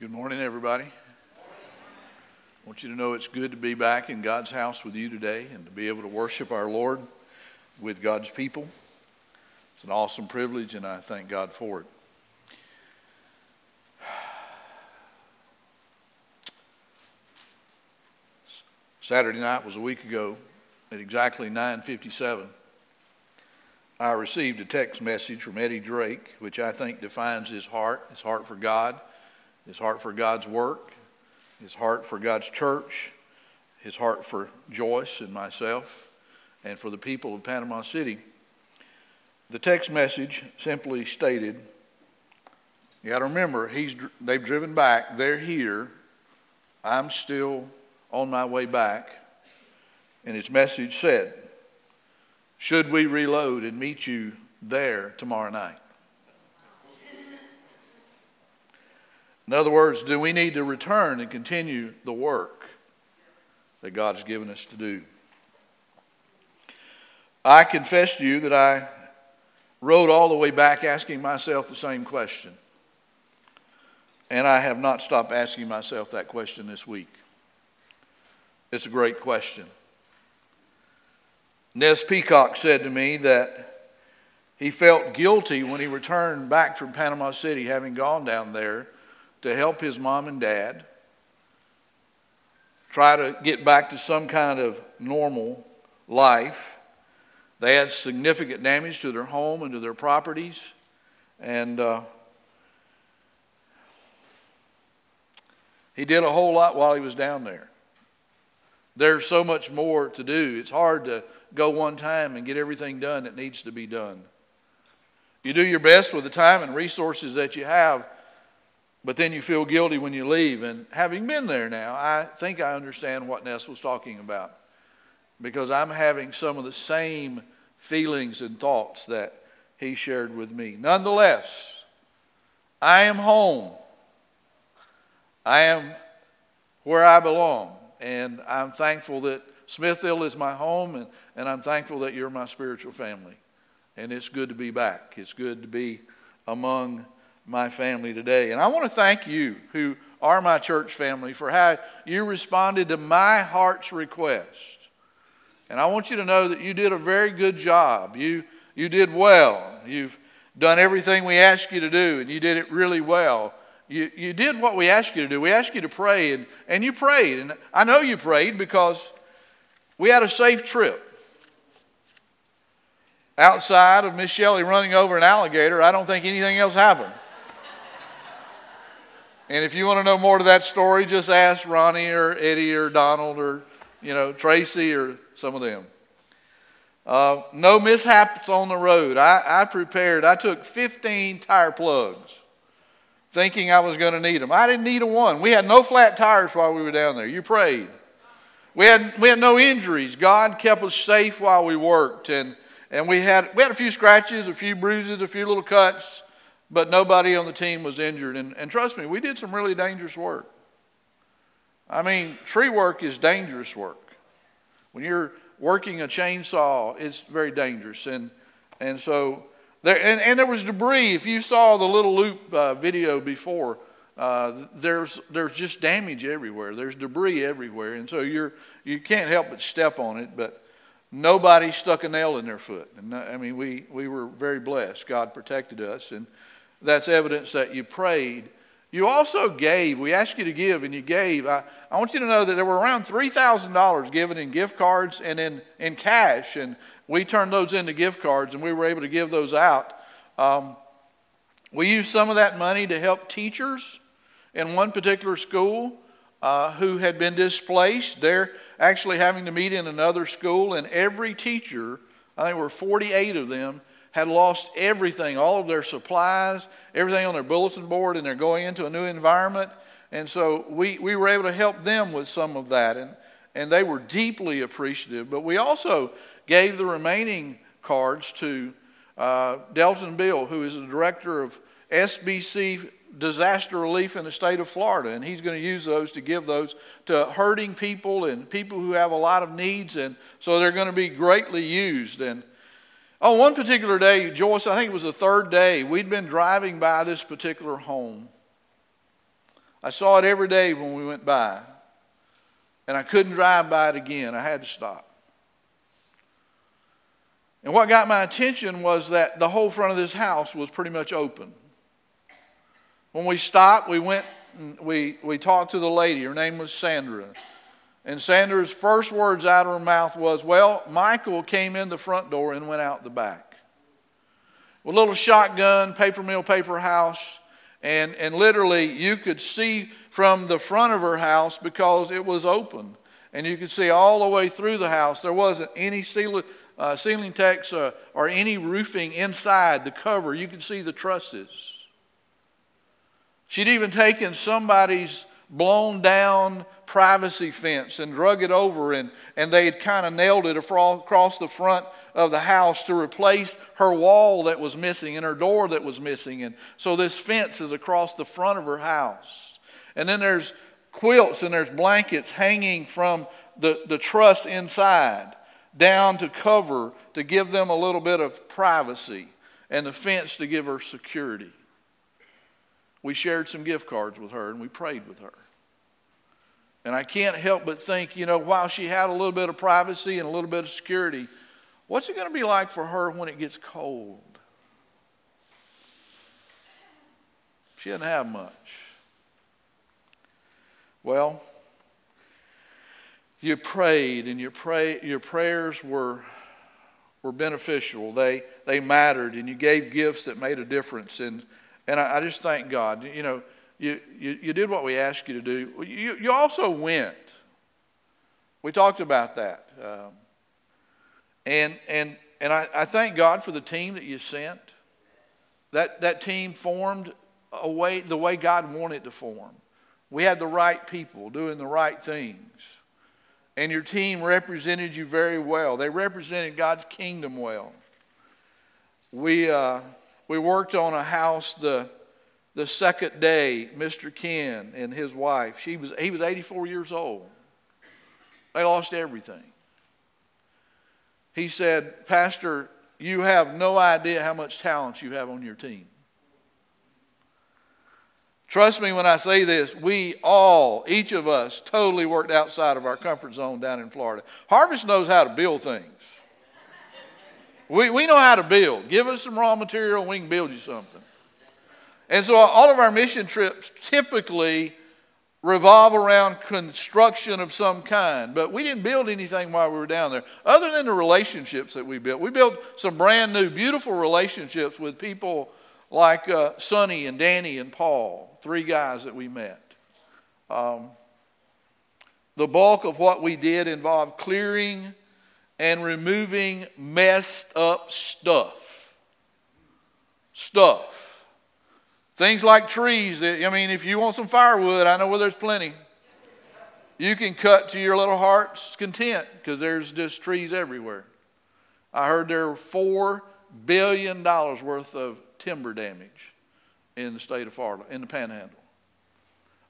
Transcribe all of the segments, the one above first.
Good morning, everybody. I want you to know it's good to be back in God's house with you today and to be able to worship our Lord with God's people. It's an awesome privilege, and I thank God for it. Saturday night was a week ago at exactly 9:57. I received a text message from Eddie Drake, which I think defines his heart, his heart for God, his heart for God's work, his heart for God's church, his heart for Joyce and myself, and for the people of Panama City. The text message simply stated, you got to remember, he's, they've driven back, they're here, I'm still on my way back. And his message said, Should we reload and meet you there tomorrow night? In other words, do we need to return and continue the work that God has given us to do? I confess to you that I rode all the way back asking myself the same question. And I have not stopped asking myself that question this week. It's a great question. Nez Peacock said to me that he felt guilty when he returned back from Panama City, having gone down there to help his mom and dad try to get back to some kind of normal life. They had significant damage to their home and to their properties. And uh, he did a whole lot while he was down there. There's so much more to do. It's hard to go one time and get everything done that needs to be done. You do your best with the time and resources that you have, but then you feel guilty when you leave. And having been there now, I think I understand what Ness was talking about because I'm having some of the same feelings and thoughts that he shared with me. Nonetheless, I am home. I am where I belong. And I'm thankful that Smithville is my home, and, and I'm thankful that you're my spiritual family. And it's good to be back. It's good to be among my family today. And I want to thank you who are my church family for how you responded to my heart's request. And I want you to know that you did a very good job. You, you did well. You've done everything we asked you to do, and you did it really well. You, you did what we asked you to do. We asked you to pray, and, and you prayed. And I know you prayed because we had a safe trip. Outside of Miss Shelley running over an alligator, I don't think anything else happened. And if you want to know more to that story, just ask Ronnie or Eddie or Donald or, you know, Tracy or some of them. Uh, no mishaps on the road. I, I prepared, I took 15 tire plugs thinking I was going to need them. I didn't need a one. We had no flat tires while we were down there. You prayed. We had, we had no injuries. God kept us safe while we worked. And, and we, had, we had a few scratches, a few bruises, a few little cuts but nobody on the team was injured. And, and trust me, we did some really dangerous work. I mean, tree work is dangerous work. When you're working a chainsaw, it's very dangerous. And, and so, there, and, and there was debris. If you saw the little loop uh, video before, uh, there's, there's just damage everywhere. There's debris everywhere. And so you're, you can't help but step on it. But nobody stuck a nail in their foot. And I mean, we, we were very blessed. God protected us. And that's evidence that you prayed. You also gave. We asked you to give, and you gave. I, I want you to know that there were around $3,000 given in gift cards and in, in cash, and we turned those into gift cards, and we were able to give those out. Um, we used some of that money to help teachers in one particular school uh, who had been displaced. They're actually having to meet in another school, and every teacher, I think there were 48 of them, had lost everything, all of their supplies, everything on their bulletin board, and they're going into a new environment. And so we, we were able to help them with some of that, and, and they were deeply appreciative. But we also gave the remaining cards to uh, Delton Beall, who is the director of SBC disaster relief in the state of Florida, and he's going to use those to give those to hurting people and people who have a lot of needs, and so they're going to be greatly used. And on one particular day, Joyce, I think it was the third day, we'd been driving by this particular home. I saw it every day when we went by. And I couldn't drive by it again. I had to stop. And what got my attention was that the whole front of this house was pretty much open. When we stopped, we went and we, we talked to the lady. Her name was Sandra. And Sandra's first words out of her mouth was, Well, Michael came in the front door and went out the back. With a little shotgun, paper mill, paper house, and, and literally you could see from the front of her house because it was open. And you could see all the way through the house. There wasn't any ceiling, uh, ceiling techs uh, or any roofing inside the cover. You could see the trusses. She'd even taken somebody's blown down privacy fence and drug it over, and, and they had kind of nailed it across the front of the house to replace her wall that was missing and her door that was missing. And so this fence is across the front of her house. And then there's quilts and there's blankets hanging from the, the truss inside down to cover to give them a little bit of privacy, and the fence to give her security. We shared some gift cards with her and we prayed with her. And I can't help but think, you know, while she had a little bit of privacy and a little bit of security, what's it going to be like for her when it gets cold? She didn't have much. Well, you prayed and your, pray, your prayers were, were beneficial. They, they mattered and you gave gifts that made a difference. And, and I, I just thank God. You know, you, you, you did what we asked you to do. You, you also went. We talked about that. Um, and and, and I, I thank God for the team that you sent. That, that team formed a way, the way God wanted to form. We had the right people doing the right things. And your team represented you very well. They represented God's kingdom well. We, uh, we worked on a house the, the second day, Mr. Ken and his wife, she was, he was 84 years old. They lost everything. He said, Pastor, you have no idea how much talent you have on your team. Trust me when I say this, we all, each of us, totally worked outside of our comfort zone down in Florida. Harvest knows how to build things. We, we know how to build. Give us some raw material, and we can build you something. And so all of our mission trips typically revolve around construction of some kind. But we didn't build anything while we were down there, other than the relationships that we built. We built some brand new, beautiful relationships with people like uh, Sonny and Danny and Paul, three guys that we met. Um, the bulk of what we did involved clearing and removing messed up stuff. Stuff. Things like trees. That, I mean, if you want some firewood, I know where there's plenty. You can cut to your little heart's content because there's just trees everywhere. I heard there were $4 billion worth of timber damage in the state of Florida, in the panhandle.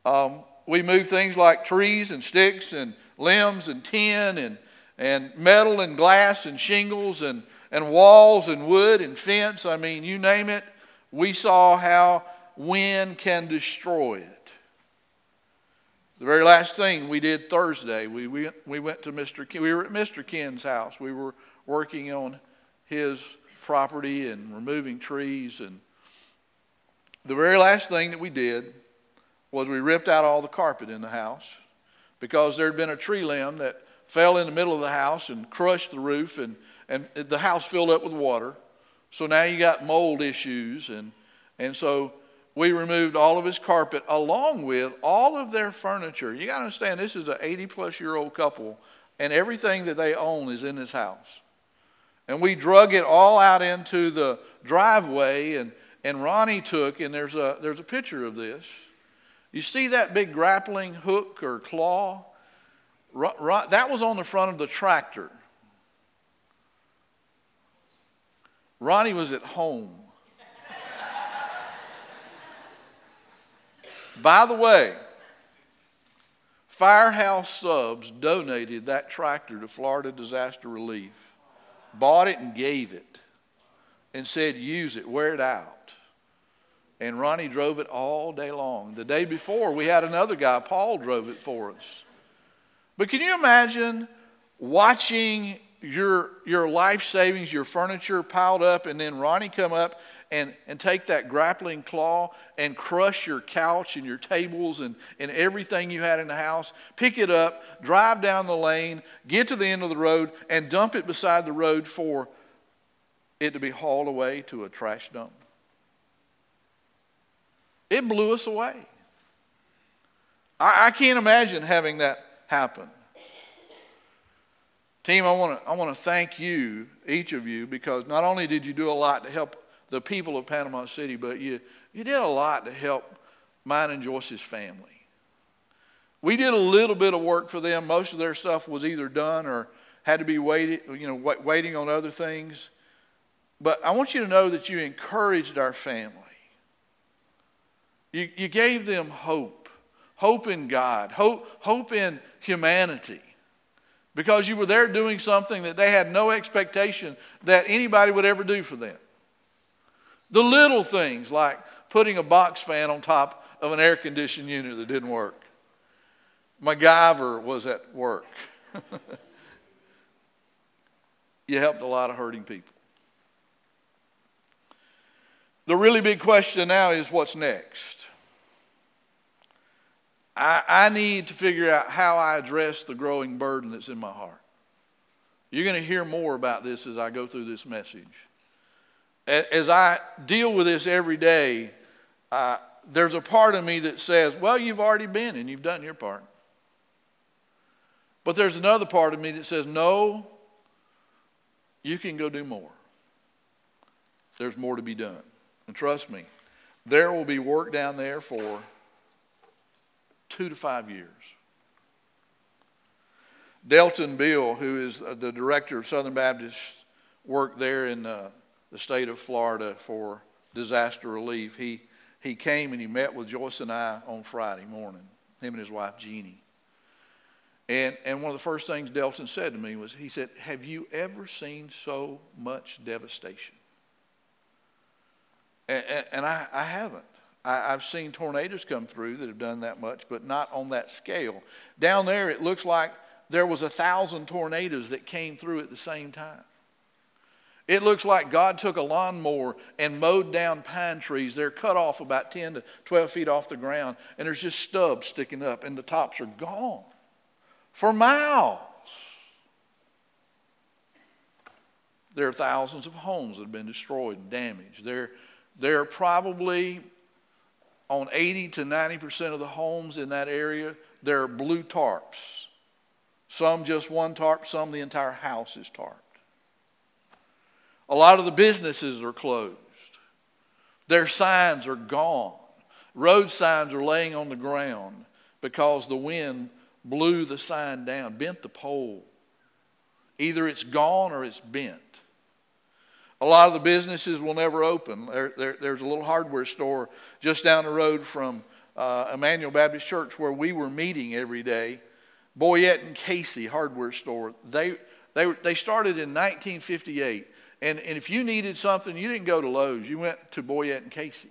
Um, we move things like trees and sticks and limbs and tin and, and metal and glass and shingles and, and walls and wood and fence. I mean, you name it. We saw how wind can destroy it. The very last thing we did Thursday, we, we, we went to Mr. Ken, we were at Mr. Ken's house. We were working on his property and removing trees. And the very last thing that we did was we ripped out all the carpet in the house because there had been a tree limb that fell in the middle of the house and crushed the roof, and, and the house filled up with water. So now you got mold issues. And, and so we removed all of his carpet along with all of their furniture. You got to understand, this is an 80 plus year old couple, and everything that they own is in this house. And we drug it all out into the driveway, and, and Ronnie took, and there's a, there's a picture of this. You see that big grappling hook or claw? That was on the front of the tractor. Ronnie was at home By the way, Firehouse Subs donated that tractor to Florida Disaster Relief, bought it and gave it, and said, use it, wear it out. And Ronnie drove it all day long. The day before, we had another guy, Paul, drove it for us. But can you imagine watching your, your life savings, your furniture piled up, and then Ronnie come up and, and take that grappling claw and crush your couch and your tables and, and everything you had in the house, pick it up, drive down the lane, get to the end of the road, and dump it beside the road for it to be hauled away to a trash dump. It blew us away. I, I can't imagine having that happen. Team, I want to I want to thank you, each of you, because not only did you do a lot to help the people of Panama City, but you, you did a lot to help mine and Joyce's family. We did a little bit of work for them. Most of their stuff was either done or had to be waited, you know, waiting on other things. But I want you to know that you encouraged our family. You, you gave them hope, hope in God, hope, hope in humanity because you were there doing something that they had no expectation that anybody would ever do for them. The little things like putting a box fan on top of an air conditioned unit that didn't work. MacGyver was at work. you helped a lot of hurting people. The really big question now is what's next? I, I need to figure out how I address the growing burden that's in my heart. You're going to hear more about this as I go through this message. As I deal with this every day, uh, there's a part of me that says, Well, you've already been and you've done your part. But there's another part of me that says, No, you can go do more. There's more to be done. And trust me, there will be work down there for two to five years. Delton Beall, who is the director of Southern Baptist work there in uh, the state of Florida for disaster relief, he, he came and he met with Joyce and I on Friday morning, him and his wife Jeannie. And, and one of the first things Delton said to me was, he said, Have you ever seen so much devastation? And, and, and I, I haven't. I, have seen tornadoes come through that have done that much, but not on that scale. Down there, it looks like there was a thousand tornadoes that came through at the same time. It looks like God took a lawnmower and mowed down pine trees. They're cut off about 10 to 12 feet off the ground, and there's just stubs sticking up, and the tops are gone for miles. There are thousands of homes that have been destroyed and damaged. There, there are probably on 80 to 90% of the homes in that area, there are blue tarps. Some just one tarp, some the entire house is tarped. A lot of the businesses are closed. Their signs are gone. Road signs are laying on the ground because the wind blew the sign down, bent the pole. Either it's gone or it's bent. A lot of the businesses will never open. There, there, there's a little hardware store just down the road from uh, Emmanuel Baptist Church where we were meeting every day. Boyette and Casey hardware store. They, they, they started in 1958. And, and if you needed something, you didn't go to Lowe's. You went to Boyette and Casey.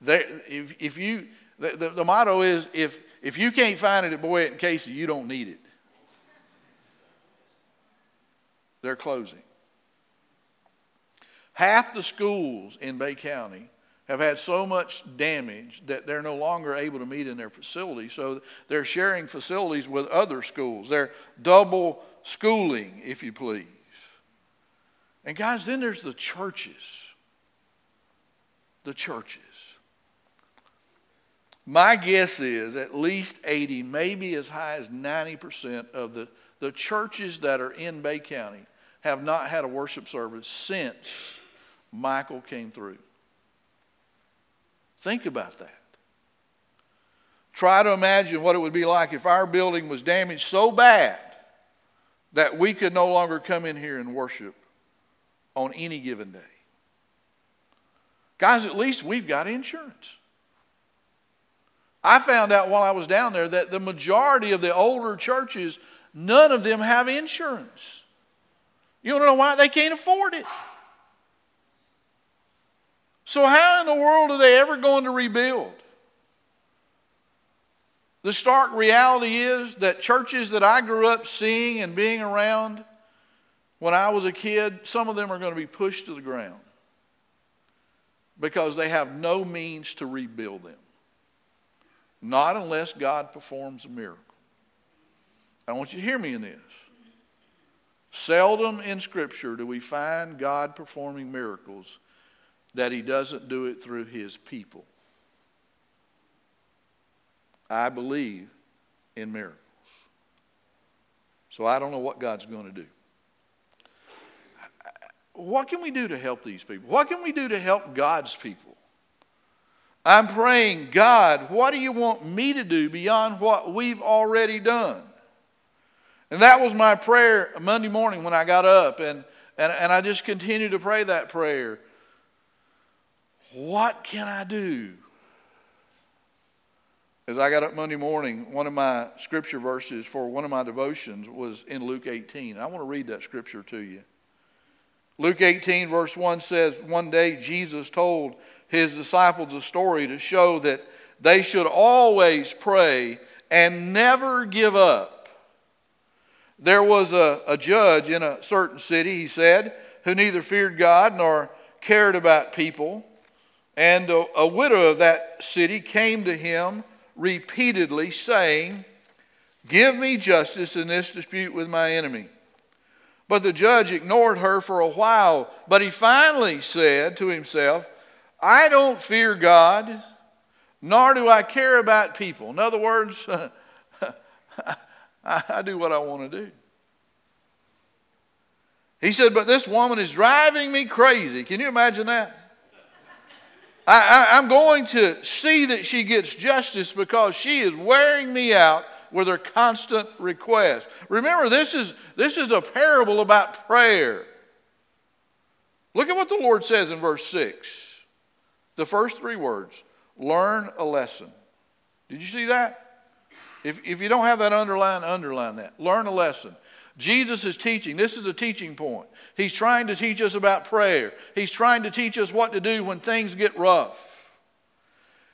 They, if, if you, the, the, the motto is if, if you can't find it at Boyette and Casey, you don't need it. They're closing. Half the schools in Bay County have had so much damage that they're no longer able to meet in their facilities. So they're sharing facilities with other schools. They're double schooling, if you please. And guys, then there's the churches. The churches. My guess is at least 80, maybe as high as 90% of the, the churches that are in Bay County have not had a worship service since Michael came through. Think about that. Try to imagine what it would be like if our building was damaged so bad that we could no longer come in here and worship on any given day. Guys, at least we've got insurance. I found out while I was down there that the majority of the older churches, none of them have insurance. You want to know why? They can't afford it. So, how in the world are they ever going to rebuild? The stark reality is that churches that I grew up seeing and being around when I was a kid, some of them are going to be pushed to the ground because they have no means to rebuild them. Not unless God performs a miracle. I want you to hear me in this. Seldom in Scripture do we find God performing miracles that He doesn't do it through His people. I believe in miracles. So I don't know what God's going to do. What can we do to help these people? What can we do to help God's people? I'm praying, God, what do you want me to do beyond what we've already done? And that was my prayer Monday morning when I got up, and, and, and I just continued to pray that prayer. What can I do? As I got up Monday morning, one of my scripture verses for one of my devotions was in Luke 18. I want to read that scripture to you. Luke 18, verse 1 says, One day Jesus told his disciples a story to show that they should always pray and never give up. There was a, a judge in a certain city, he said, who neither feared God nor cared about people. And a, a widow of that city came to him repeatedly, saying, Give me justice in this dispute with my enemy. But the judge ignored her for a while. But he finally said to himself, I don't fear God, nor do I care about people. In other words, I do what I want to do. He said, But this woman is driving me crazy. Can you imagine that? I, am going to see that she gets justice because she is wearing me out with their constant request. Remember, this is, this is a parable about prayer. Look at what the Lord says in verse 6. The first three words learn a lesson. Did you see that? If, if you don't have that underline, underline that. Learn a lesson. Jesus is teaching. This is a teaching point. He's trying to teach us about prayer, He's trying to teach us what to do when things get rough.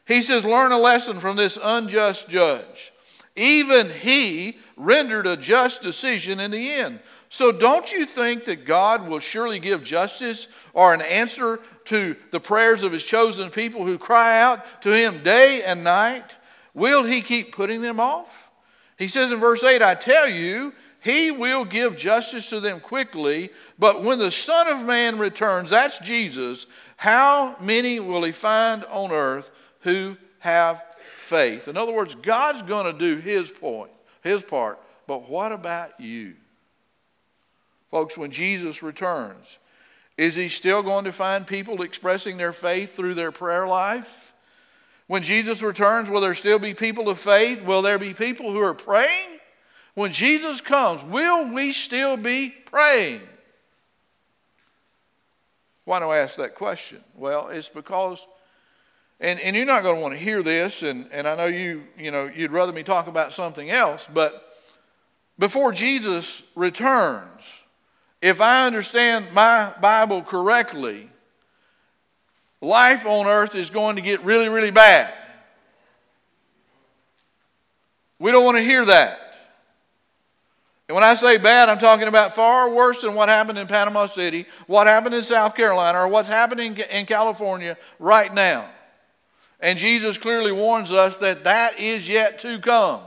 He says, Learn a lesson from this unjust judge. Even he rendered a just decision in the end. So, don't you think that God will surely give justice or an answer to the prayers of his chosen people who cry out to him day and night? Will he keep putting them off? He says in verse 8, I tell you, he will give justice to them quickly, but when the Son of Man returns, that's Jesus, how many will he find on earth who have faith? In other words, God's going to do his point, his part, but what about you? Folks, when Jesus returns, is he still going to find people expressing their faith through their prayer life? When Jesus returns, will there still be people of faith? Will there be people who are praying? When Jesus comes, will we still be praying? Why do I ask that question? Well, it's because, and, and you're not going to want to hear this, and, and I know you, you know, you'd rather me talk about something else, but before Jesus returns, if I understand my Bible correctly, life on earth is going to get really, really bad. We don't want to hear that. And when I say bad, I'm talking about far worse than what happened in Panama City, what happened in South Carolina, or what's happening in California right now. And Jesus clearly warns us that that is yet to come.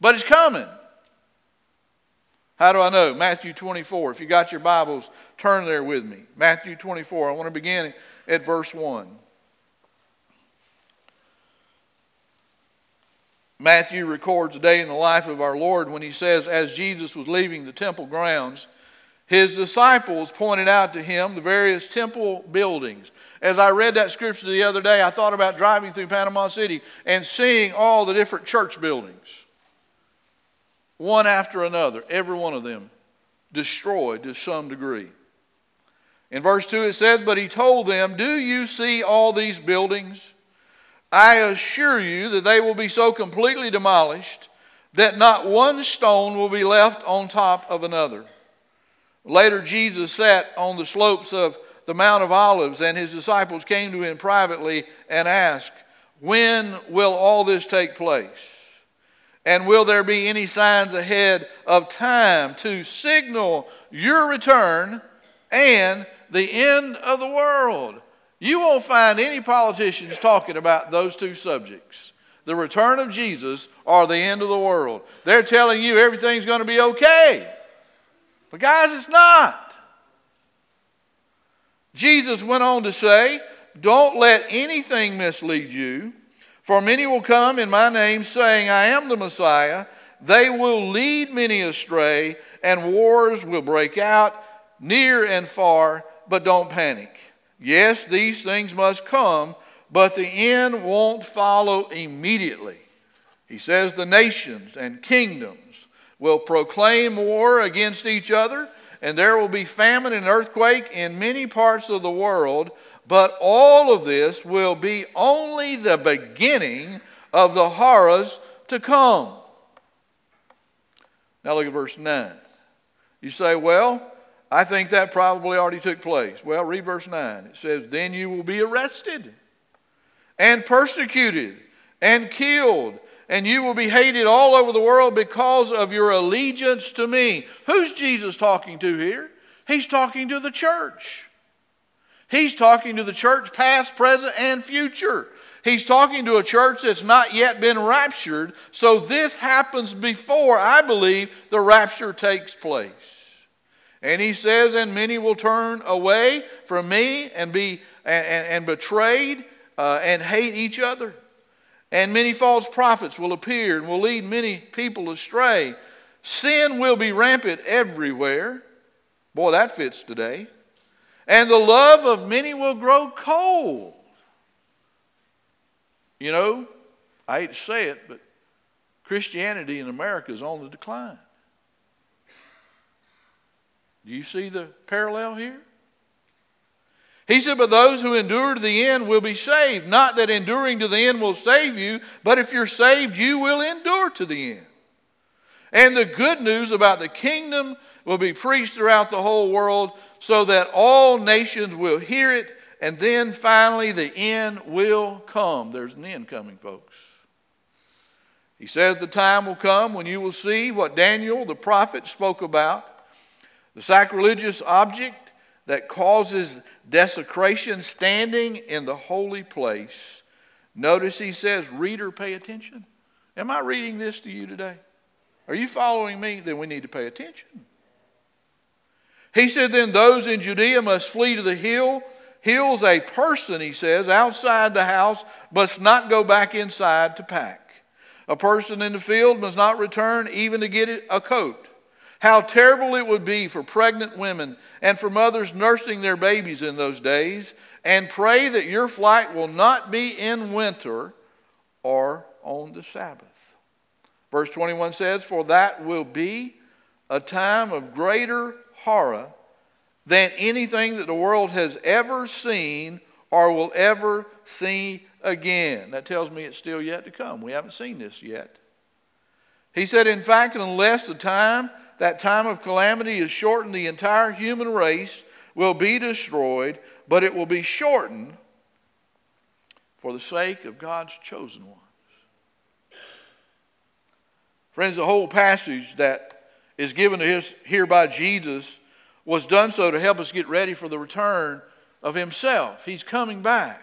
But it's coming. How do I know? Matthew 24. If you got your Bibles, turn there with me. Matthew 24. I want to begin at verse 1. Matthew records a day in the life of our Lord when he says, As Jesus was leaving the temple grounds, his disciples pointed out to him the various temple buildings. As I read that scripture the other day, I thought about driving through Panama City and seeing all the different church buildings one after another, every one of them destroyed to some degree. In verse 2 it says, But he told them, Do you see all these buildings? I assure you that they will be so completely demolished that not one stone will be left on top of another. Later, Jesus sat on the slopes of the Mount of Olives, and his disciples came to him privately and asked, When will all this take place? And will there be any signs ahead of time to signal your return and the end of the world? You won't find any politicians talking about those two subjects the return of Jesus or the end of the world. They're telling you everything's going to be okay. But, guys, it's not. Jesus went on to say, Don't let anything mislead you, for many will come in my name, saying, I am the Messiah. They will lead many astray, and wars will break out near and far, but don't panic. Yes, these things must come, but the end won't follow immediately. He says the nations and kingdoms will proclaim war against each other and there will be famine and earthquake in many parts of the world, but all of this will be only the beginning of the horrors to come. Now look at verse 9. You say, well, I think that probably already took place. Well, read verse 9. It says, Then you will be arrested and persecuted and killed and you will be hated all over the world because of your allegiance to me. Who's Jesus talking to here? He's talking to the church. He's talking to the church, past, present, and future. He's talking to a church that's not yet been raptured. So this happens before, I believe, the rapture takes place. And he says, and many will turn away from me and be and, and, and betrayed uh, and hate each other. And many false prophets will appear and will lead many people astray. Sin will be rampant everywhere. Boy, that fits today. And the love of many will grow cold. You know, I hate to say it, but Christianity in America is on the decline. Do you see the parallel here? He said, But those who endure to the end will be saved. Not that enduring to the end will save you, but if you're saved, you will endure to the end. And the good news about the kingdom will be preached throughout the whole world so that all nations will hear it, and then finally the end will come. There's an end coming, folks. He says the time will come when you will see what Daniel the prophet spoke about the sacrilegious object that causes desecration, standing in the holy place. Notice he says, Reader, pay attention. Am I reading this to you today? Are you following me? Then we need to pay attention. He said, Then those in Judea must flee to the hill. Hills, a person, he says, outside the house must not go back inside to pack. A person in the field must not return even to get a coat. How terrible it would be for pregnant women and for mothers nursing their babies in those days. And pray that your flight will not be in winter or on the Sabbath. Verse 21 says, For that will be a time of greater horror than anything that the world has ever seen or will ever see again. That tells me it's still yet to come. We haven't seen this yet. He said, In fact, unless the time that time of calamity is shortened, the entire human race will be destroyed, but it will be shortened for the sake of God's chosen ones. Friends, the whole passage that is given to us here by Jesus was done so to help us get ready for the return of Himself. He's coming back.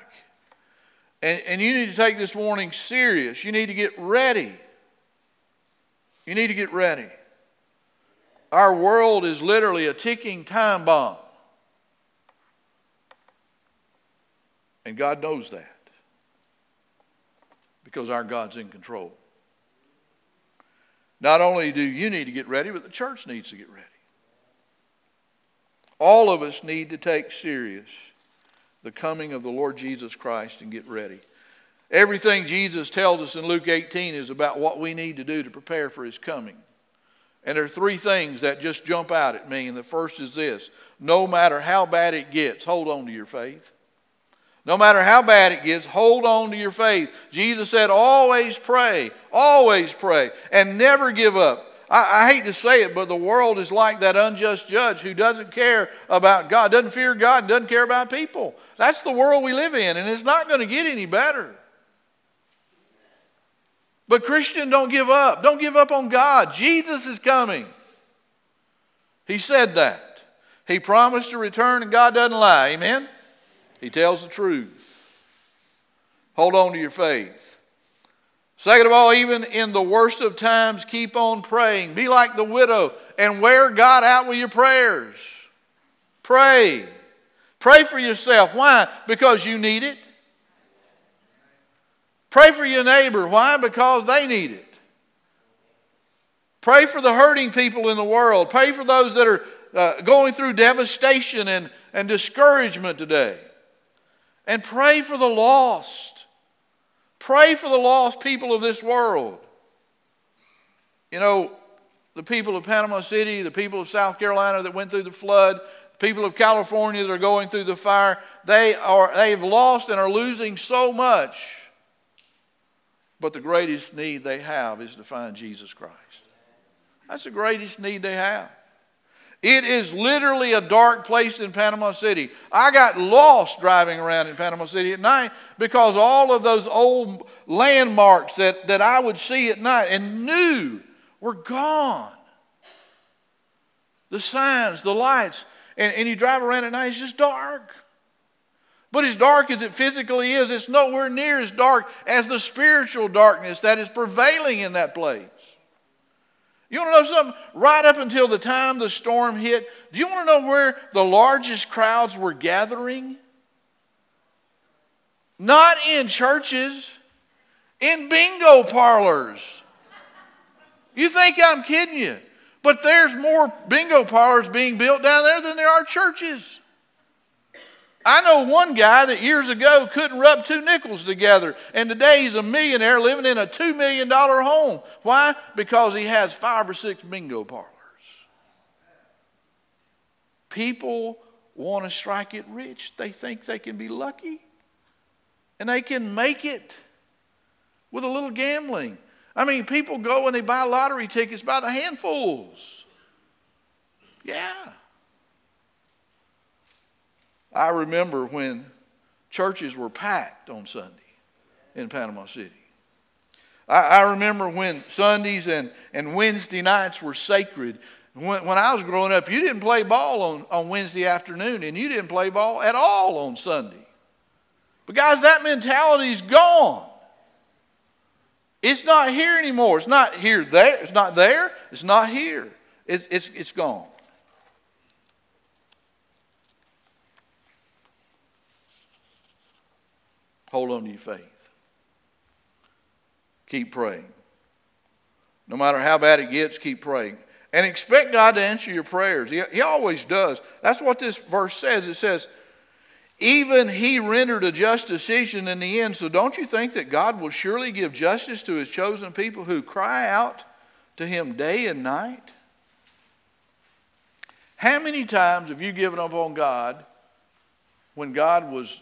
And, and you need to take this warning serious. You need to get ready. You need to get ready. Our world is literally a ticking time bomb. And God knows that because our God's in control. Not only do you need to get ready, but the church needs to get ready. All of us need to take serious the coming of the Lord Jesus Christ and get ready. Everything Jesus tells us in Luke 18 is about what we need to do to prepare for his coming. And there are three things that just jump out at me. And the first is this no matter how bad it gets, hold on to your faith. No matter how bad it gets, hold on to your faith. Jesus said, always pray, always pray, and never give up. I, I, hate to say it, but the world is like that unjust judge who doesn't care about God, doesn't fear God, doesn't care about people. That's the world we live in, and it's not going to get any better. But Christian, don't give up. Don't give up on God. Jesus is coming. He said that. He promised to return, and God doesn't lie. Amen? He tells the truth. Hold on to your faith. Second of all, even in the worst of times, keep on praying. Be like the widow and wear God out with your prayers. Pray. Pray for yourself. Why? Because you need it. Pray for your neighbor. Why? Because they need it. Pray for the hurting people in the world. Pray for those that are uh, going through devastation and, and discouragement today. And pray for the lost. Pray for the lost people of this world. You know, the people of Panama City, the people of South Carolina that went through the flood, the people of California that are going through the fire, they are they've lost and are losing so much. But the greatest need they have is to find Jesus Christ. That's the greatest need they have. It is literally a dark place in Panama City. I got lost driving around in Panama City at night because all of those old landmarks that, that I would see at night and knew were gone. The signs, the lights, and, and you drive around at night, it's just dark. But as dark as it physically is, it's nowhere near as dark as the spiritual darkness that is prevailing in that place. You want to know something? Right up until the time the storm hit, do you want to know where the largest crowds were gathering? Not in churches, in bingo parlors. You think I'm kidding you? But there's more bingo parlors being built down there than there are churches. I know one guy that years ago couldn't rub two nickels together, and today he's a millionaire living in a $2 million home. Why? Because he has five or six bingo parlors. People want to strike it rich, they think they can be lucky, and they can make it with a little gambling. I mean, people go and they buy lottery tickets by the handfuls. Yeah. I remember when churches were packed on Sunday in Panama City. I, I remember when Sundays and, and Wednesday nights were sacred. When, when I was growing up, you didn't play ball on, on Wednesday afternoon, and you didn't play ball at all on Sunday. But, guys, that mentality's gone. It's not here anymore. It's not here there. It's not there. It's not here. It's, it's, it's gone. Hold on to your faith. Keep praying. No matter how bad it gets, keep praying. And expect God to answer your prayers. He, he always does. That's what this verse says. It says, even he rendered a just decision in the end. So don't you think that God will surely give justice to his chosen people who cry out to him day and night? How many times have you given up on God when God was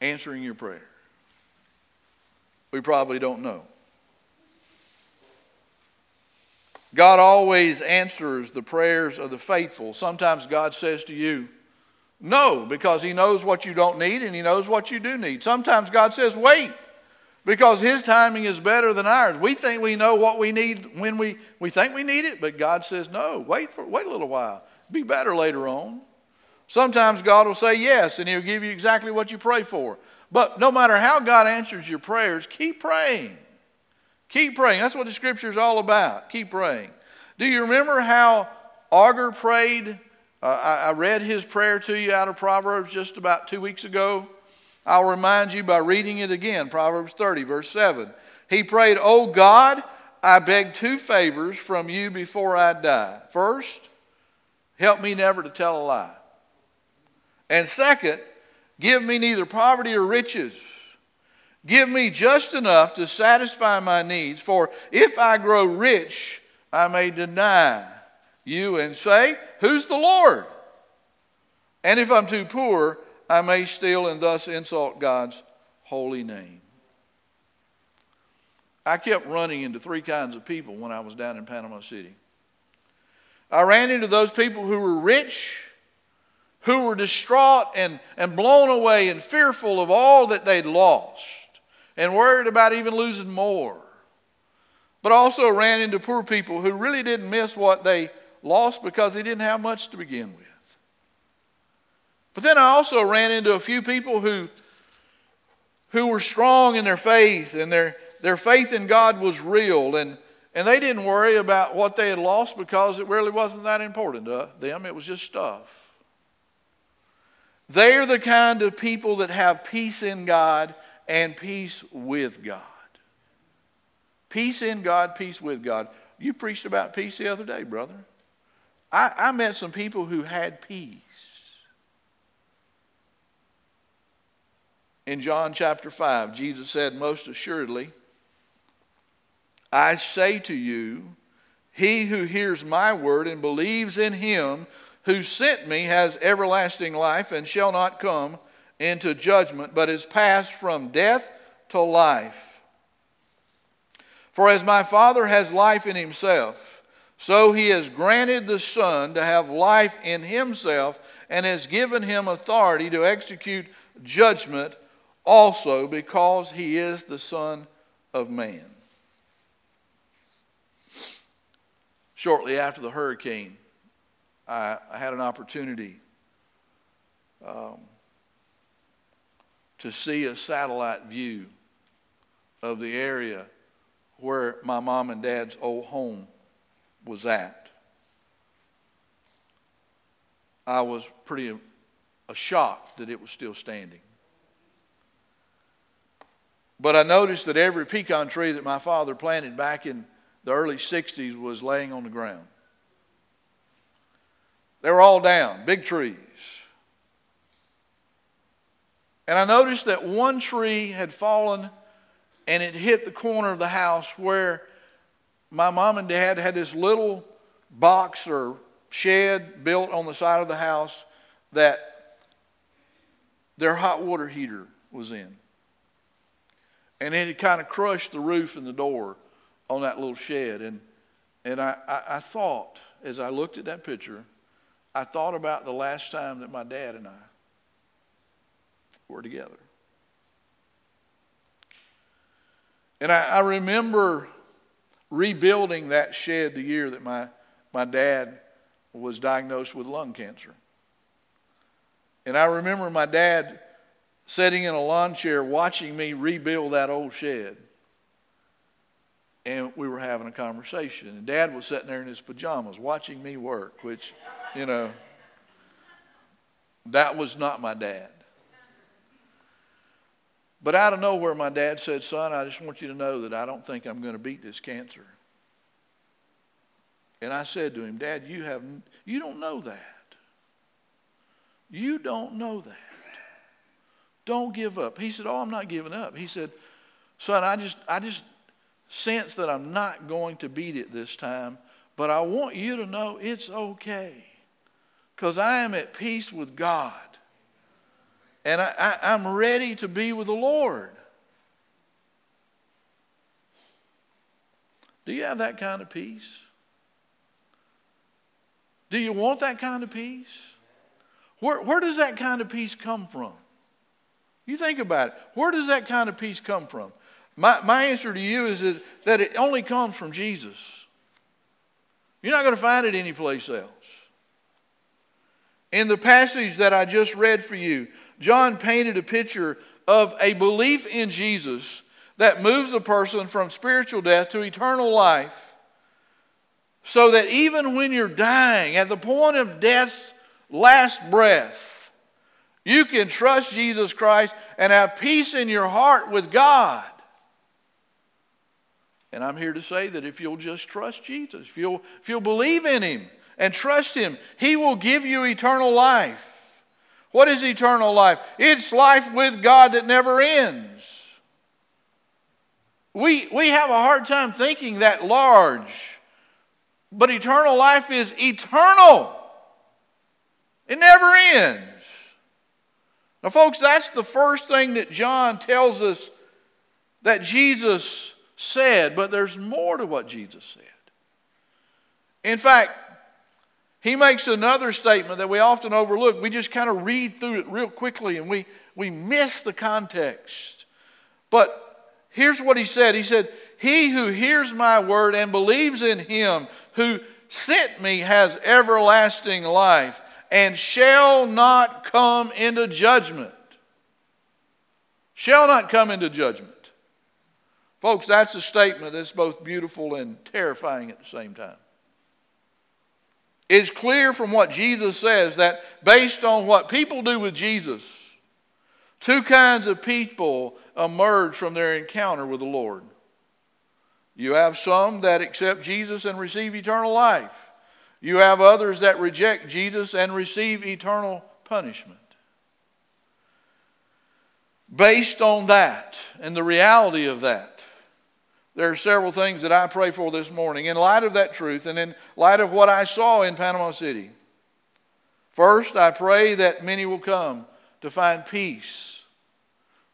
answering your prayer? We probably don't know. God always answers the prayers of the faithful. Sometimes God says to you, no, because He knows what you don't need and He knows what you do need. Sometimes God says, wait, because His timing is better than ours. We think we know what we need when we, we think we need it, but God says, no, wait, for, wait a little while. Be better later on. Sometimes God will say yes, and He'll give you exactly what you pray for. But no matter how God answers your prayers, keep praying. Keep praying. That's what the scripture is all about. Keep praying. Do you remember how Agur prayed? Uh, I, I read his prayer to you out of Proverbs just about two weeks ago. I'll remind you by reading it again Proverbs 30, verse 7. He prayed, Oh God, I beg two favors from you before I die. First, help me never to tell a lie. And second, give me neither poverty or riches. Give me just enough to satisfy my needs, for if I grow rich, I may deny you and say, Who's the Lord? And if I'm too poor, I may steal and thus insult God's holy name. I kept running into three kinds of people when I was down in Panama City. I ran into those people who were rich, who were distraught and, and blown away and fearful of all that they'd lost and worried about even losing more. But also ran into poor people who really didn't miss what they lost because they didn't have much to begin with. But then I also ran into a few people who, who were strong in their faith and their, their faith in God was real and and they didn't worry about what they had lost because it really wasn't that important to them. It was just stuff. They're the kind of people that have peace in God and peace with God. Peace in God, peace with God. You preached about peace the other day, brother. I, I met some people who had peace. In John chapter 5, Jesus said, Most assuredly, I say to you, he who hears my word and believes in him who sent me has everlasting life and shall not come into judgment, but is passed from death to life. For as my Father has life in himself, so he has granted the Son to have life in himself and has given him authority to execute judgment also because he is the Son of Man. shortly after the hurricane, I, I had an opportunity um, to see a satellite view of the area where my mom and dad's old home was at. I was pretty uh, shocked that it was still standing. But I noticed that every pecan tree that my father planted back in the early 60s was laying on the ground. They were all down, big trees. And I noticed that one tree had fallen and it hit the corner of the house where my mom and dad had this little box or shed built on the side of the house that their hot water heater was in. And it had kind of crushed the roof and the door on that little shed. And, and I, I, I thought, as I looked at that picture, I thought about the last time that my dad and I were together. And I, I, remember rebuilding that shed the year that my, my dad was diagnosed with lung cancer. And I remember my dad sitting in a lawn chair watching me rebuild that old shed and we were having a conversation. And dad was sitting there in his pajamas watching me work, which, you know, that was not my dad. But out of nowhere, my dad said, Son, I just want you to know that I don't think I'm going to beat this cancer. And I said to him, Dad, you, have, you don't know that. You don't know that. Don't give up. He said, Oh, I'm not giving up. He said, Son, I just, I just sense that I'm not going to beat it this time, but I want you to know it's okay because I am at peace with God and I, am ready to be with the Lord. Do you have that kind of peace? Do you want that kind of peace? Where, where does that kind of peace come from? You think about it. Where does that kind of peace come from? My, my answer to you is that, that it only comes from Jesus. You're not going to find it anyplace else. In the passage that I just read for you, John painted a picture of a belief in Jesus that moves a person from spiritual death to eternal life, so that even when you're dying, at the point of death's last breath, you can trust Jesus Christ and have peace in your heart with God. And I'm here to say that if you'll just trust Jesus, if you'll, if you'll believe in Him and trust Him, He will give you eternal life. What is eternal life? It's life with God that never ends. We, we have a hard time thinking that large, but eternal life is eternal, it never ends. Now, folks, that's the first thing that John tells us that Jesus said, but there's more to what Jesus said. In fact, he makes another statement that we often overlook. We just kind of read through it real quickly and we, we miss the context. But here's what he said He said, He who hears my word and believes in him who sent me has everlasting life and shall not come into judgment. Shall not come into judgment. Folks, that's a statement that's both beautiful and terrifying at the same time. It's clear from what Jesus says that based on what people do with Jesus, two kinds of people emerge from their encounter with the Lord. You have some that accept Jesus and receive eternal life. You have others that reject Jesus and receive eternal punishment. Based on that and the reality of that, there are several things that I pray for this morning in light of that truth and in light of what I saw in Panama City. First, I pray that many will come to find peace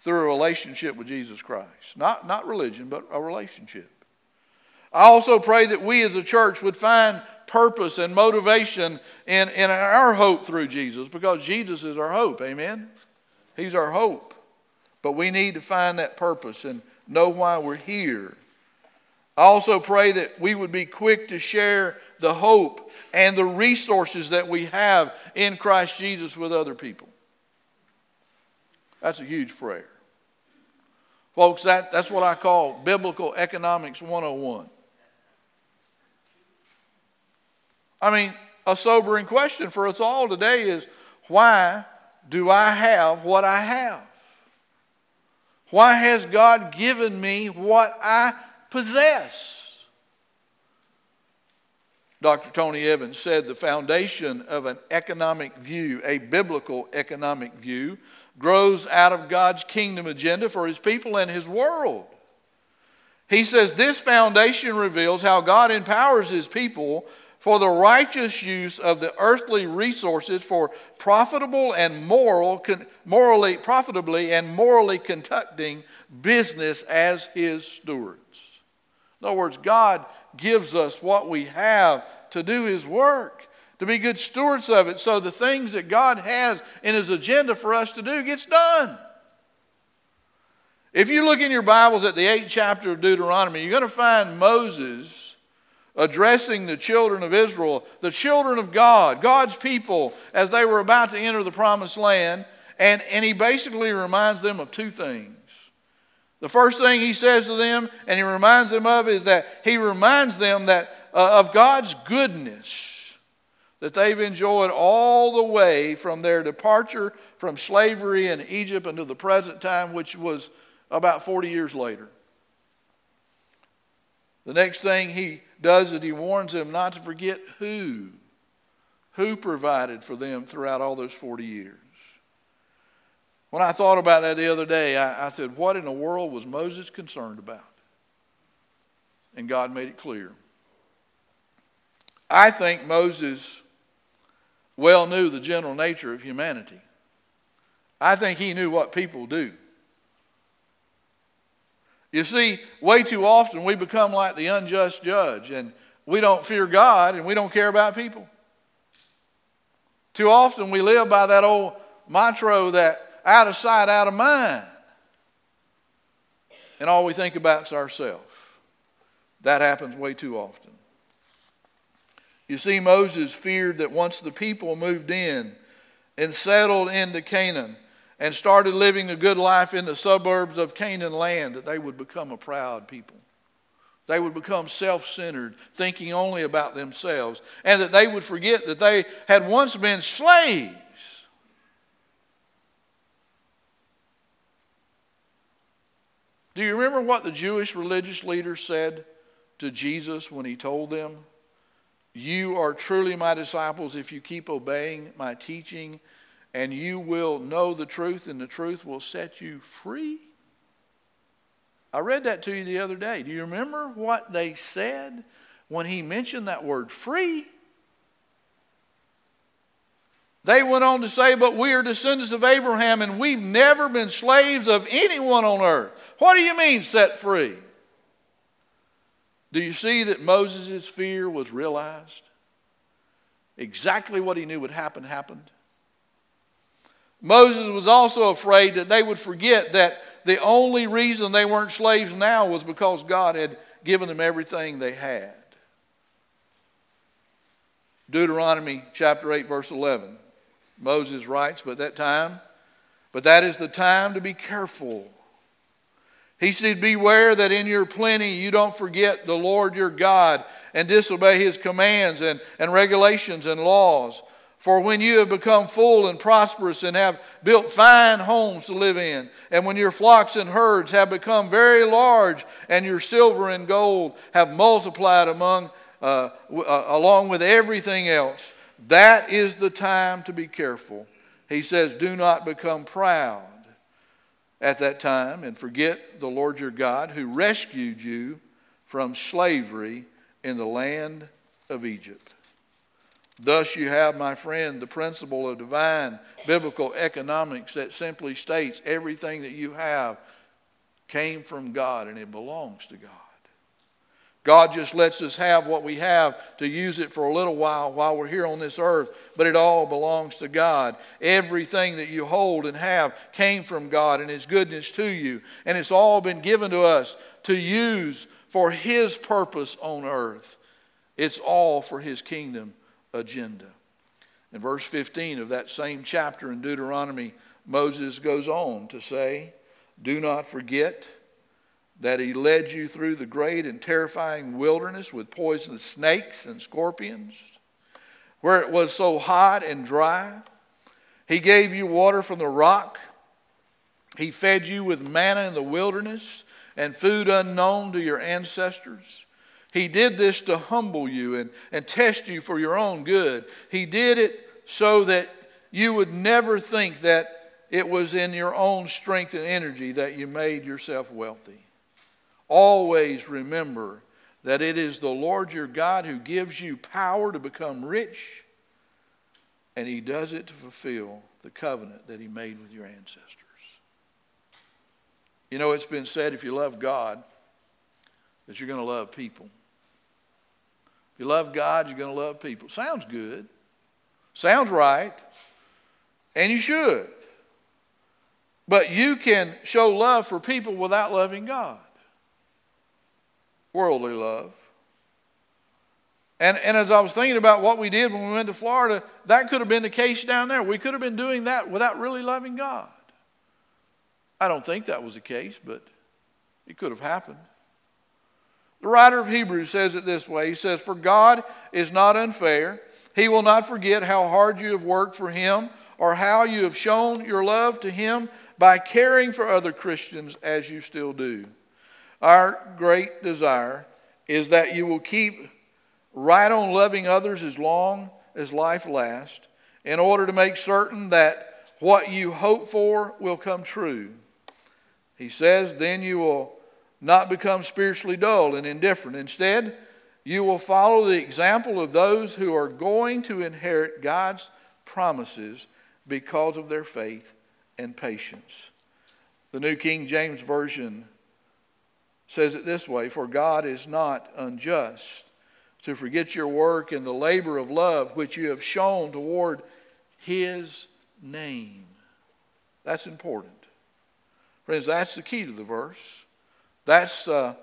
through a relationship with Jesus Christ. Not, not religion, but a relationship. I also pray that we as a church would find purpose and motivation in, in our hope through Jesus because Jesus is our hope. Amen? He's our hope. But we need to find that purpose and know why we're here. I also pray that we would be quick to share the hope and the resources that we have in Christ Jesus with other people. That's a huge prayer. Folks, that, that's what I call Biblical Economics 101. I mean, a sobering question for us all today is why do I have what I have? Why has God given me what I possess. Dr. Tony Evans said the foundation of an economic view, a biblical economic view, grows out of God's kingdom agenda for his people and his world. He says this foundation reveals how God empowers his people for the righteous use of the earthly resources for profitable and moral, morally profitably and morally conducting business as his stewards. In other words, God gives us what we have to do His work, to be good stewards of it, so the things that God has in His agenda for us to do gets done. If you look in your Bibles at the eighth chapter of Deuteronomy, you're going to find Moses addressing the children of Israel, the children of God, God's people, as they were about to enter the promised land. And, and he basically reminds them of two things. The first thing he says to them and he reminds them of is that he reminds them that uh, of God's goodness that they've enjoyed all the way from their departure from slavery in Egypt until the present time, which was about 40 years later. The next thing he does is he warns them not to forget who, who provided for them throughout all those 40 years. When I thought about that the other day, I, I said, What in the world was Moses concerned about? And God made it clear. I think Moses well knew the general nature of humanity. I think he knew what people do. You see, way too often we become like the unjust judge and we don't fear God and we don't care about people. Too often we live by that old mantra that out of sight, out of mind. And all we think about is ourselves. That happens way too often. You see, Moses feared that once the people moved in and settled into Canaan and started living a good life in the suburbs of Canaan land, that they would become a proud people. They would become self centered, thinking only about themselves, and that they would forget that they had once been slaves Do you remember what the Jewish religious leaders said to Jesus when he told them, You are truly my disciples if you keep obeying my teaching, and you will know the truth, and the truth will set you free? I read that to you the other day. Do you remember what they said when he mentioned that word free? They went on to say, But we are descendants of Abraham, and we've never been slaves of anyone on earth. What do you mean, set free? Do you see that Moses' fear was realized? Exactly what he knew would happen happened. Moses was also afraid that they would forget that the only reason they weren't slaves now was because God had given them everything they had. Deuteronomy chapter 8, verse 11. Moses writes, But that time, but that is the time to be careful. He said, Beware that in your plenty you don't forget the Lord your God and disobey his commands and, and regulations and laws. For when you have become full and prosperous and have built fine homes to live in, and when your flocks and herds have become very large, and your silver and gold have multiplied among, uh, uh, along with everything else, that is the time to be careful. He says, Do not become proud at that time and forget the Lord your God who rescued you from slavery in the land of Egypt. Thus, you have, my friend, the principle of divine biblical economics that simply states everything that you have came from God and it belongs to God. God just lets us have what we have to use it for a little while while we're here on this earth, but it all belongs to God. Everything that you hold and have came from God and His goodness to you, and it's all been given to us to use for His purpose on earth. It's all for His kingdom agenda. In verse 15 of that same chapter in Deuteronomy, Moses goes on to say, Do not forget that he led you through the great and terrifying wilderness with poisonous snakes and scorpions, where it was so hot and dry. He gave you water from the rock. He fed you with manna in the wilderness and food unknown to your ancestors. He did this to humble you and, and test you for your own good. He did it so that you would never think that it was in your own strength and energy that you made yourself wealthy. Always remember that it is the Lord your God who gives you power to become rich, and He does it to fulfill the covenant that He made with your ancestors. You know, it's been said if you love God, that you're going to love people. If you love God, you're going to love people. Sounds good. Sounds right. And you should. But you can show love for people without loving God worldly love. And, and as I was thinking about what we did when we went to Florida, that could have been the case down there. We could have been doing that without really loving God. I don't think that was the case, but it could have happened. The writer of Hebrews says it this way He says, For God is not unfair. He will not forget how hard you have worked for Him or how you have shown your love to Him by caring for other Christians as you still do. Our great desire is that you will keep right on loving others as long as life lasts in order to make certain that what you hope for will come true. He says, then you will not become spiritually dull and indifferent. Instead, you will follow the example of those who are going to inherit God's promises because of their faith and patience. The New King James Version says it this way For God is not unjust to forget your work and the labor of love which you have shown toward his name. That's important. Friends, that's the key to the verse. That's uh,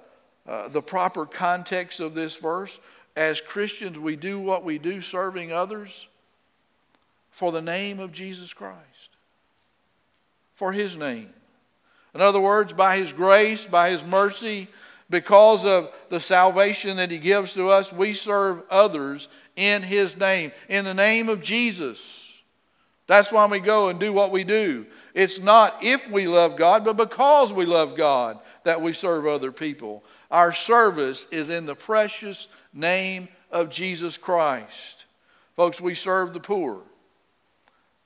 uh, the proper context of this verse. As Christians, we do what we do serving others for the name of Jesus Christ, for his name. In other words, by His grace, by His mercy, because of the salvation that He gives to us, we serve others in His name, in the name of Jesus. That's why we go and do what we do. It's not if we love God, but because we love God that we serve other people. Our service is in the precious name of Jesus Christ. Folks, we serve the poor,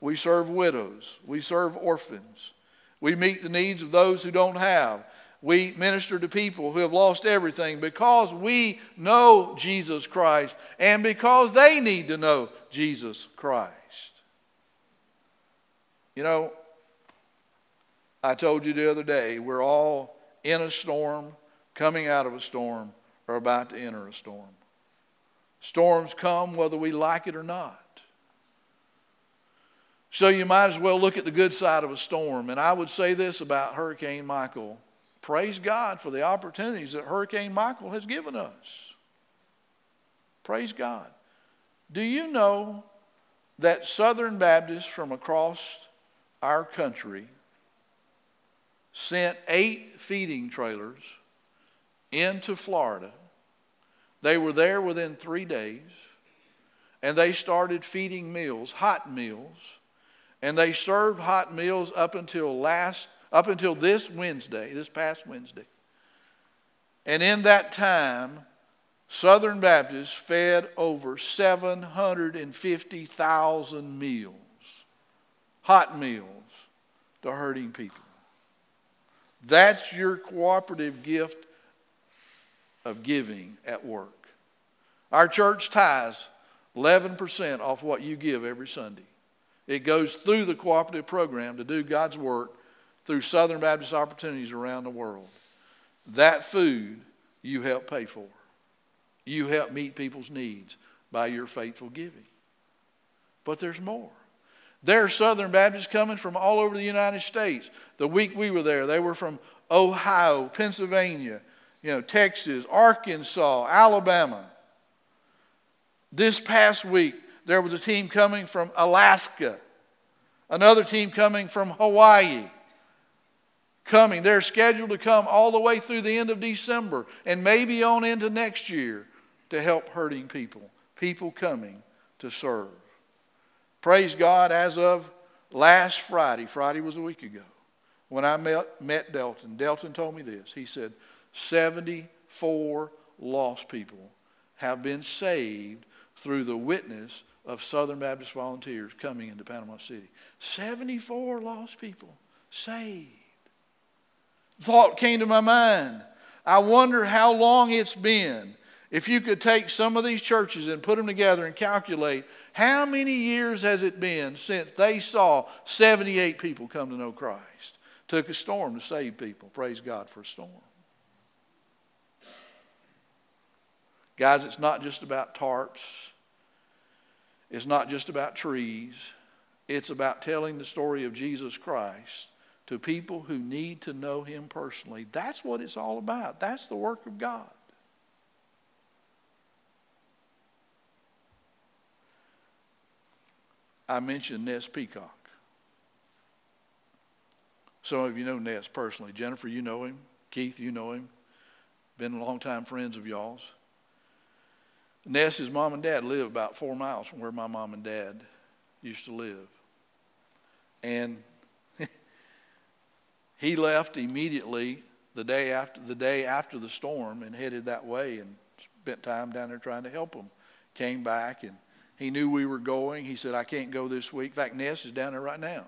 we serve widows, we serve orphans. We meet the needs of those who don't have. We minister to people who have lost everything because we know Jesus Christ and because they need to know Jesus Christ. You know, I told you the other day, we're all in a storm, coming out of a storm or about to enter a storm. Storms come whether we like it or not. So you might as well look at the good side of a storm. And I would say this about Hurricane Michael praise God for the opportunities that Hurricane Michael has given us. Praise God. Do you know that Southern Baptists from across our country sent eight feeding trailers into Florida? They were there within three days, and they started feeding meals, hot meals, and they served hot meals up until last up until this Wednesday, this past Wednesday. And in that time, Southern Baptists fed over 750,000 meals, hot meals, to hurting people. That's your cooperative gift of giving at work. Our church ties 11% off what you give every Sunday. It goes through the cooperative program to do God's work through Southern Baptist opportunities around the world. That food you help pay for. You help meet people's needs by your faithful giving. But there's more. There are Southern Baptists coming from all over the United States. The week we were there, they were from Ohio, Pennsylvania, you know, Texas, Arkansas, Alabama. This past week, there was a team coming from Alaska, another team coming from Hawaii. Coming. They're scheduled to come all the way through the end of December and maybe on into next year to help hurting people, people coming to serve. Praise God, as of last Friday, Friday was a week ago, when I met, met Delton, Delton told me this. He said, 74 lost people have been saved through the witness of Southern Baptist volunteers coming into Panama City. 74 lost people saved. Thought came to my mind. I wonder how long it's been if you could take some of these churches and put them together and calculate how many years has it been since they saw 78 people come to know Christ? Took a storm to save people. Praise God for a storm. Guys, it's not just about tarps. It's not just about trees. It's about telling the story of Jesus Christ to people who need to know him personally. That's what it's all about. That's the work of God. I mentioned Ness Peacock. Some of you know Ness personally. Jennifer, you know him. Keith, you know him. Been longtime friends of y'all's. Ness's mom and dad live about four miles from where my mom and dad used to live. And he left immediately the day after the day after the storm and headed that way and spent time down there trying to help them. Came back and he knew we were going. He said, I can't go this week. In fact, Ness is down there right now.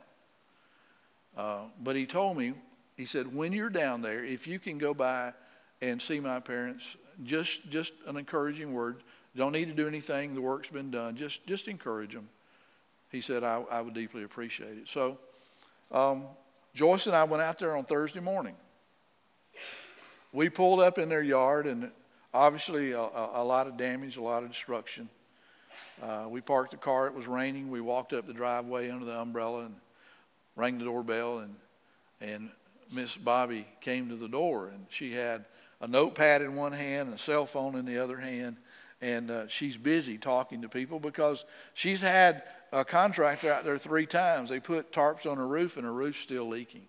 Uh, but he told me, he said, when you're down there, if you can go by and see my parents, just, just an encouraging word. Don't need to do anything. The work's been done. Just, just encourage them. He said, I, I would deeply appreciate it. So um, Joyce and I went out there on Thursday morning. We pulled up in their yard, and obviously a, a, a lot of damage, a lot of destruction. Uh, we parked the car. It was raining. We walked up the driveway under the umbrella and rang the doorbell. And and Miss Bobby came to the door, and she had a notepad in one hand and a cell phone in the other hand, and uh, she's busy talking to people because she's had a contractor out there three times. They put tarps on her roof, and her roof's still leaking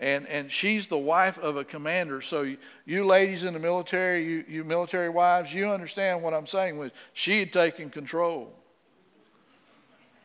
and, and she's the wife of a commander. So you, you ladies in the military, you, you military wives, you understand what I'm saying. With she had taken control.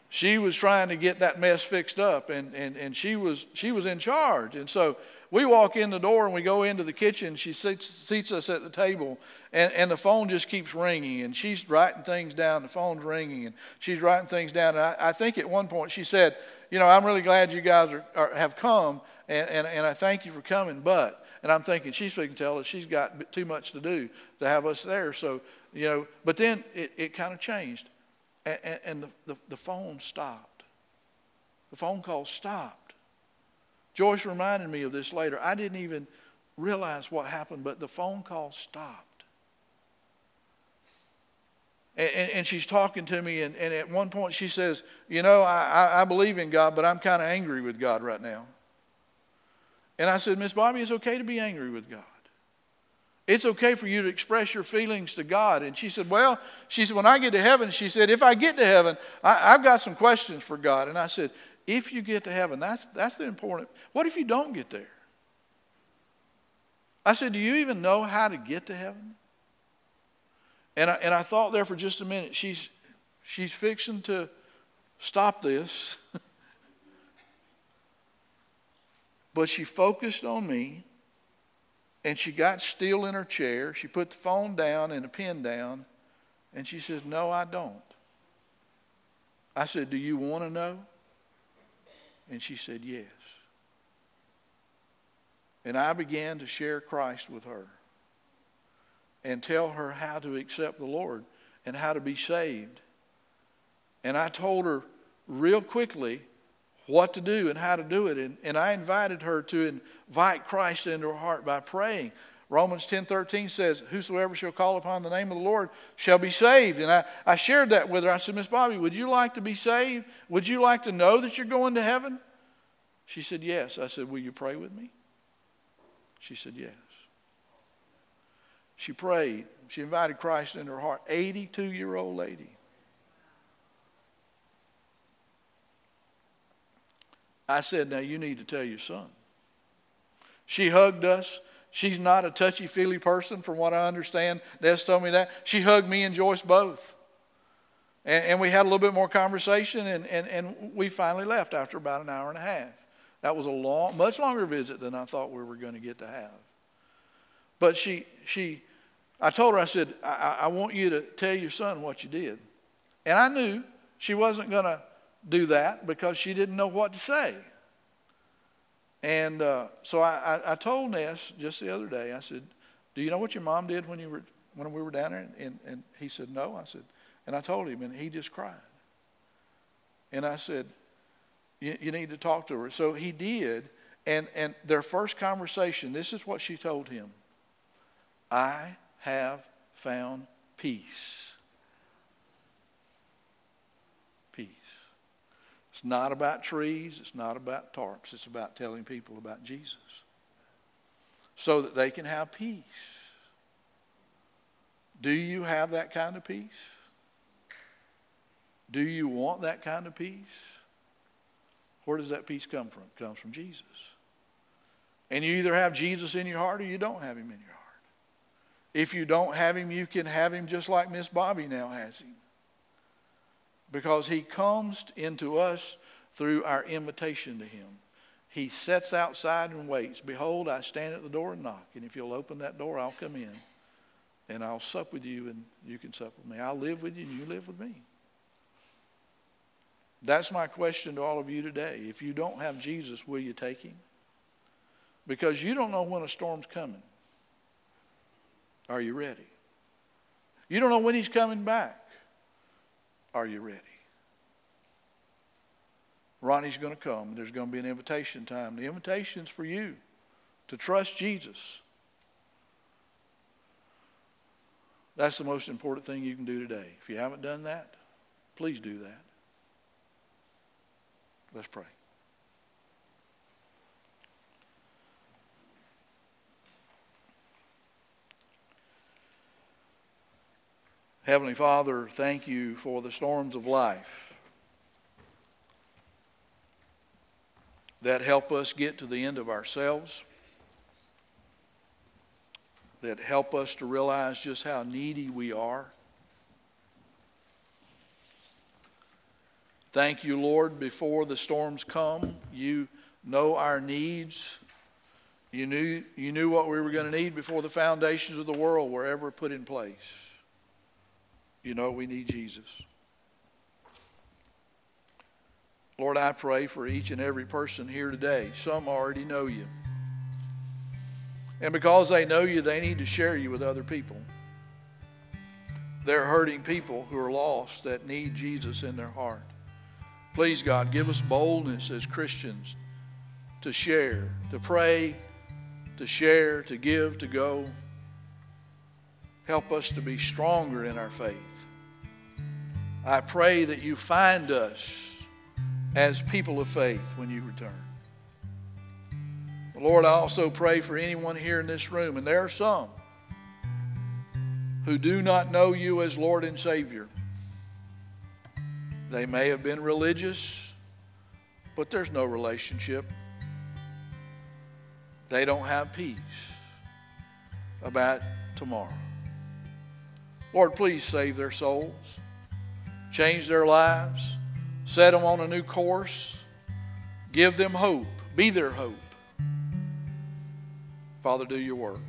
She was trying to get that mess fixed up, and, and, and she, was, she was in charge. And so we walk in the door and we go into the kitchen. She seats, seats us at the table, and, and the phone just keeps ringing. And she's writing things down. The phone's ringing, and she's writing things down. And I, I think at one point she said, You know, I'm really glad you guys are, are have come and, and, and I thank you for coming, but, and I'm thinking she's freaking tell us she's got too much to do to have us there. So, you know, but then it, it kind of changed. And, and, and the, the, the phone stopped. The phone call stopped. Joyce reminded me of this later. I didn't even realize what happened, but the phone call stopped. And, and, she's talking to me, and, and, at one point she says, You know, I, I believe in God, but I'm kind of angry with God right now. And I said, Miss Bobby, it's okay to be angry with God. It's okay for you to express your feelings to God. And she said, Well, she said, when I get to heaven, she said, if I get to heaven, I, have got some questions for God. And I said, if you get to heaven, that's, that's the important. What if you don't get there? I said, Do you even know how to get to heaven? And I, and I thought there for just a minute. She's, she's fixing to stop this. but she focused on me and she got still in her chair. She put the phone down and the pen down. And she says, No, I don't. I said, Do you want to know? And she said, Yes. And I began to share Christ with her and tell her how to accept the Lord and how to be saved. And I told her real quickly what to do and how to do it. And, and I invited her to invite Christ into her heart by praying. Romans 10 13 says, Whosoever shall call upon the name of the Lord shall be saved. And I, I shared that with her. I said, Miss Bobby, would you like to be saved? Would you like to know that you're going to heaven? She said, Yes. I said, Will you pray with me? She said, Yes. She prayed. She invited Christ into her heart. 82 year old lady. I said, Now you need to tell your son. She hugged us. She's not a touchy feely person, from what I understand. Des told me that. She hugged me and Joyce both. And, and we had a little bit more conversation, and, and, and we finally left after about an hour and a half. That was a long, much longer visit than I thought we were going to get to have. But she, she, I told her, I said, I, I want you to tell your son what you did. And I knew she wasn't going to do that because she didn't know what to say. And uh, so I, I, I, told Ness just the other day, I said, Do you know what your mom did when, you were, when we were down there? And, and he said, No. I said, And I told him, and he just cried. And I said, you, you need to talk to her. So he did. And, and their first conversation, this is what she told him I have found peace. Peace. It's not about trees, it's not about tarps, it's about telling people about Jesus so that they can have peace. Do you have that kind of peace? Do you want that kind of peace? Where does that peace come from? It comes from Jesus. And you either have Jesus in your heart or you don't have him in your heart. If you don't have him, you can have him just like Miss Bobby now has him. Because he comes into us through our invitation to him. He sits outside and waits. Behold, I stand at the door and knock. And if you'll open that door, I'll come in. And I'll sup with you and you can sup with me. I'll live with you and you live with me. That's my question to all of you today. If you don't have Jesus, will you take him? Because you don't know when a storm's coming. Are you ready? You don't know when he's coming back. Are you ready? Ronnie's going to come. There's going to be an invitation time. The invitation's for you to trust Jesus. That's the most important thing you can do today. If you haven't done that, please do that. Let's pray. Heavenly Father, thank you for the storms of life that help us get to the end of ourselves, that help us to realize just how needy we are Thank you, Lord, before the storms come, you know our needs. You knew, you knew what we were going to need before the foundations of the world were ever put in place. You know we need Jesus. Lord, I pray for each and every person here today. Some already know you. And because they know you, they need to share you with other people. They're hurting people who are lost that need Jesus in their heart. Please, God, give us boldness as Christians to share, to pray, to share, to give, to go. Help us to be stronger in our faith. I pray that you find us as people of faith when you return. Lord, I also pray for anyone here in this room, and there are some who do not know you as Lord and Savior. They may have been religious, but there's no relationship. They don't have peace about tomorrow. Lord, please save their souls, change their lives, set them on a new course, give them hope, be their hope. Father, do your work.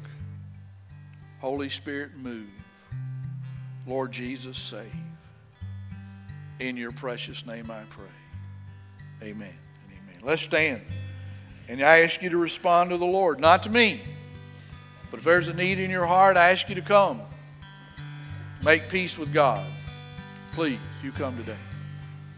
Holy Spirit, move. Lord Jesus, save. In your precious name I pray. Amen. Amen. Let's stand. And I ask you to respond to the Lord, not to me. But if there's a need in your heart, I ask you to come. Make peace with God. Please, you come today.